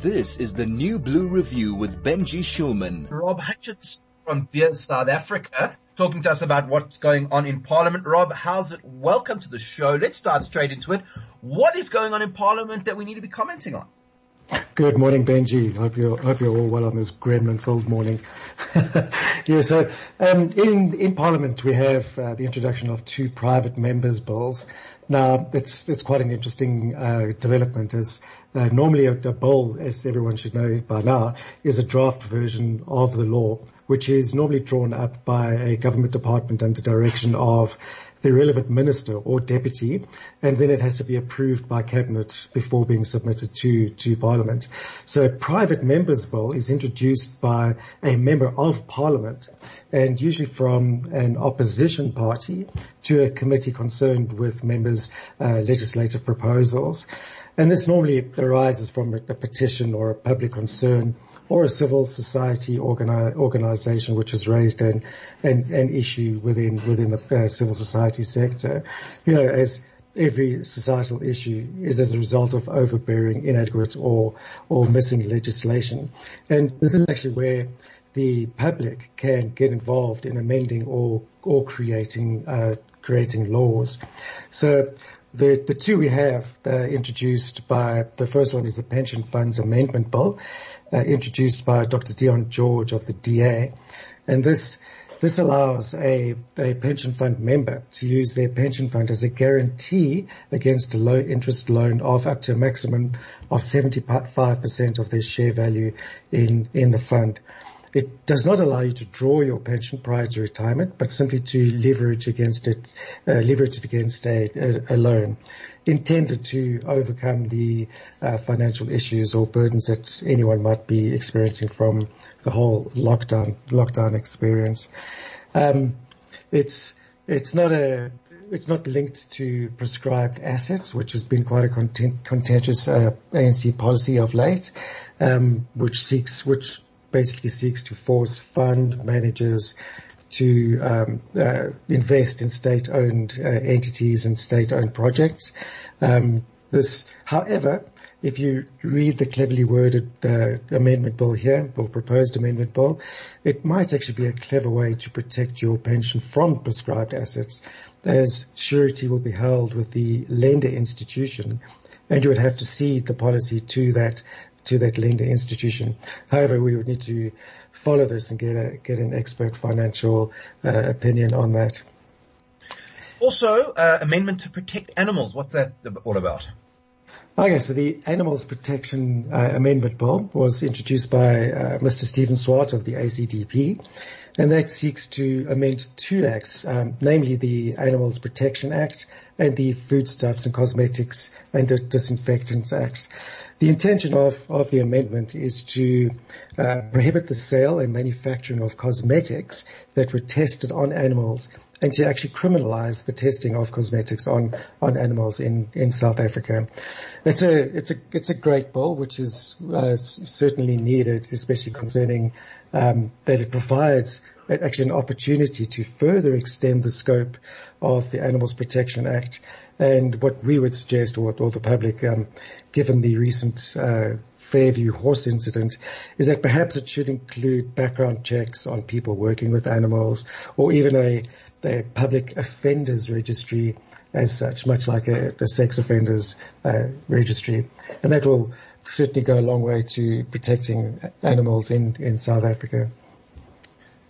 This is the New Blue Review with Benji Shulman. Rob Hutchison from Dear South Africa talking to us about what's going on in Parliament. Rob, how's it? Welcome to the show. Let's start straight into it. What is going on in Parliament that we need to be commenting on? Good morning, Benji. Hope you're hope you're all well on this gremlin-filled morning. yeah, so um, in in Parliament we have uh, the introduction of two private members' bills. Now, it's it's quite an interesting uh, development. As uh, normally a, a bill, as everyone should know by now, is a draft version of the law, which is normally drawn up by a government department under direction of the relevant minister or deputy, and then it has to be approved by cabinet before being submitted to, to parliament. So a private member's bill is introduced by a member of parliament and usually from an opposition party to a committee concerned with members' uh, legislative proposals. And this normally arises from a, petition or a public concern or a civil society organi- organization which has raised an, an, an issue within, within the uh, civil society sector. You know, as every societal issue is as a result of overbearing, inadequate or, or missing legislation. And this is actually where the public can get involved in amending or, or creating, uh, creating laws. So the, the two we have uh, introduced by, the first one is the Pension Funds Amendment Bill, uh, introduced by Dr. Dion George of the DA. And this, this allows a, a pension fund member to use their pension fund as a guarantee against a low interest loan of up to a maximum of 75% of their share value in, in the fund. It does not allow you to draw your pension prior to retirement, but simply to leverage against it, uh, leverage it against a, a, loan intended to overcome the uh, financial issues or burdens that anyone might be experiencing from the whole lockdown lockdown experience. Um, it's it's not a it's not linked to prescribed assets, which has been quite a content, contentious uh, ANC policy of late, um, which seeks which basically seeks to force fund managers to um, uh, invest in state-owned uh, entities and state-owned projects. Um, this, however, if you read the cleverly worded uh, amendment bill here, or proposed amendment bill, it might actually be a clever way to protect your pension from prescribed assets, as surety will be held with the lender institution, and you would have to cede the policy to that to that lender institution. However, we would need to follow this and get a, get an expert financial uh, opinion on that. Also, uh, amendment to protect animals. What's that all about? Okay, so the Animals Protection uh, Amendment Bill was introduced by uh, Mr. Stephen Swart of the ACDP, and that seeks to amend two acts, um, namely the Animals Protection Act and the Foodstuffs and Cosmetics and Disinfectants Act. The intention of, of the amendment is to uh, prohibit the sale and manufacturing of cosmetics that were tested on animals and to actually criminalize the testing of cosmetics on, on animals in, in South Africa. It's a, it's a, it's a great bill, which is uh, certainly needed, especially concerning um, that it provides actually an opportunity to further extend the scope of the Animals Protection Act and what we would suggest, or, or the public, um, given the recent uh, Fairview horse incident, is that perhaps it should include background checks on people working with animals, or even a, a public offenders registry as such, much like a, sex offenders uh, registry, and that will certainly go a long way to protecting animals in, in South Africa.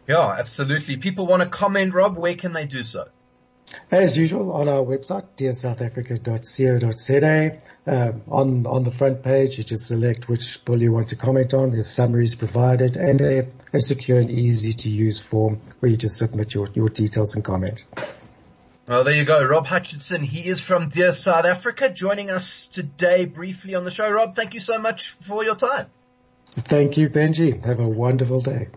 Yeah, absolutely. People want to comment, Rob. Where can they do so? As usual, on our website, dearsouthafrica.co.za, um, on, on the front page, you just select which bill you want to comment on. There's summaries provided and a, a secure and easy to use form where you just submit your, your details and comments. Well, there you go. Rob Hutchison. He is from Dear South Africa joining us today briefly on the show. Rob, thank you so much for your time. Thank you, Benji. Have a wonderful day.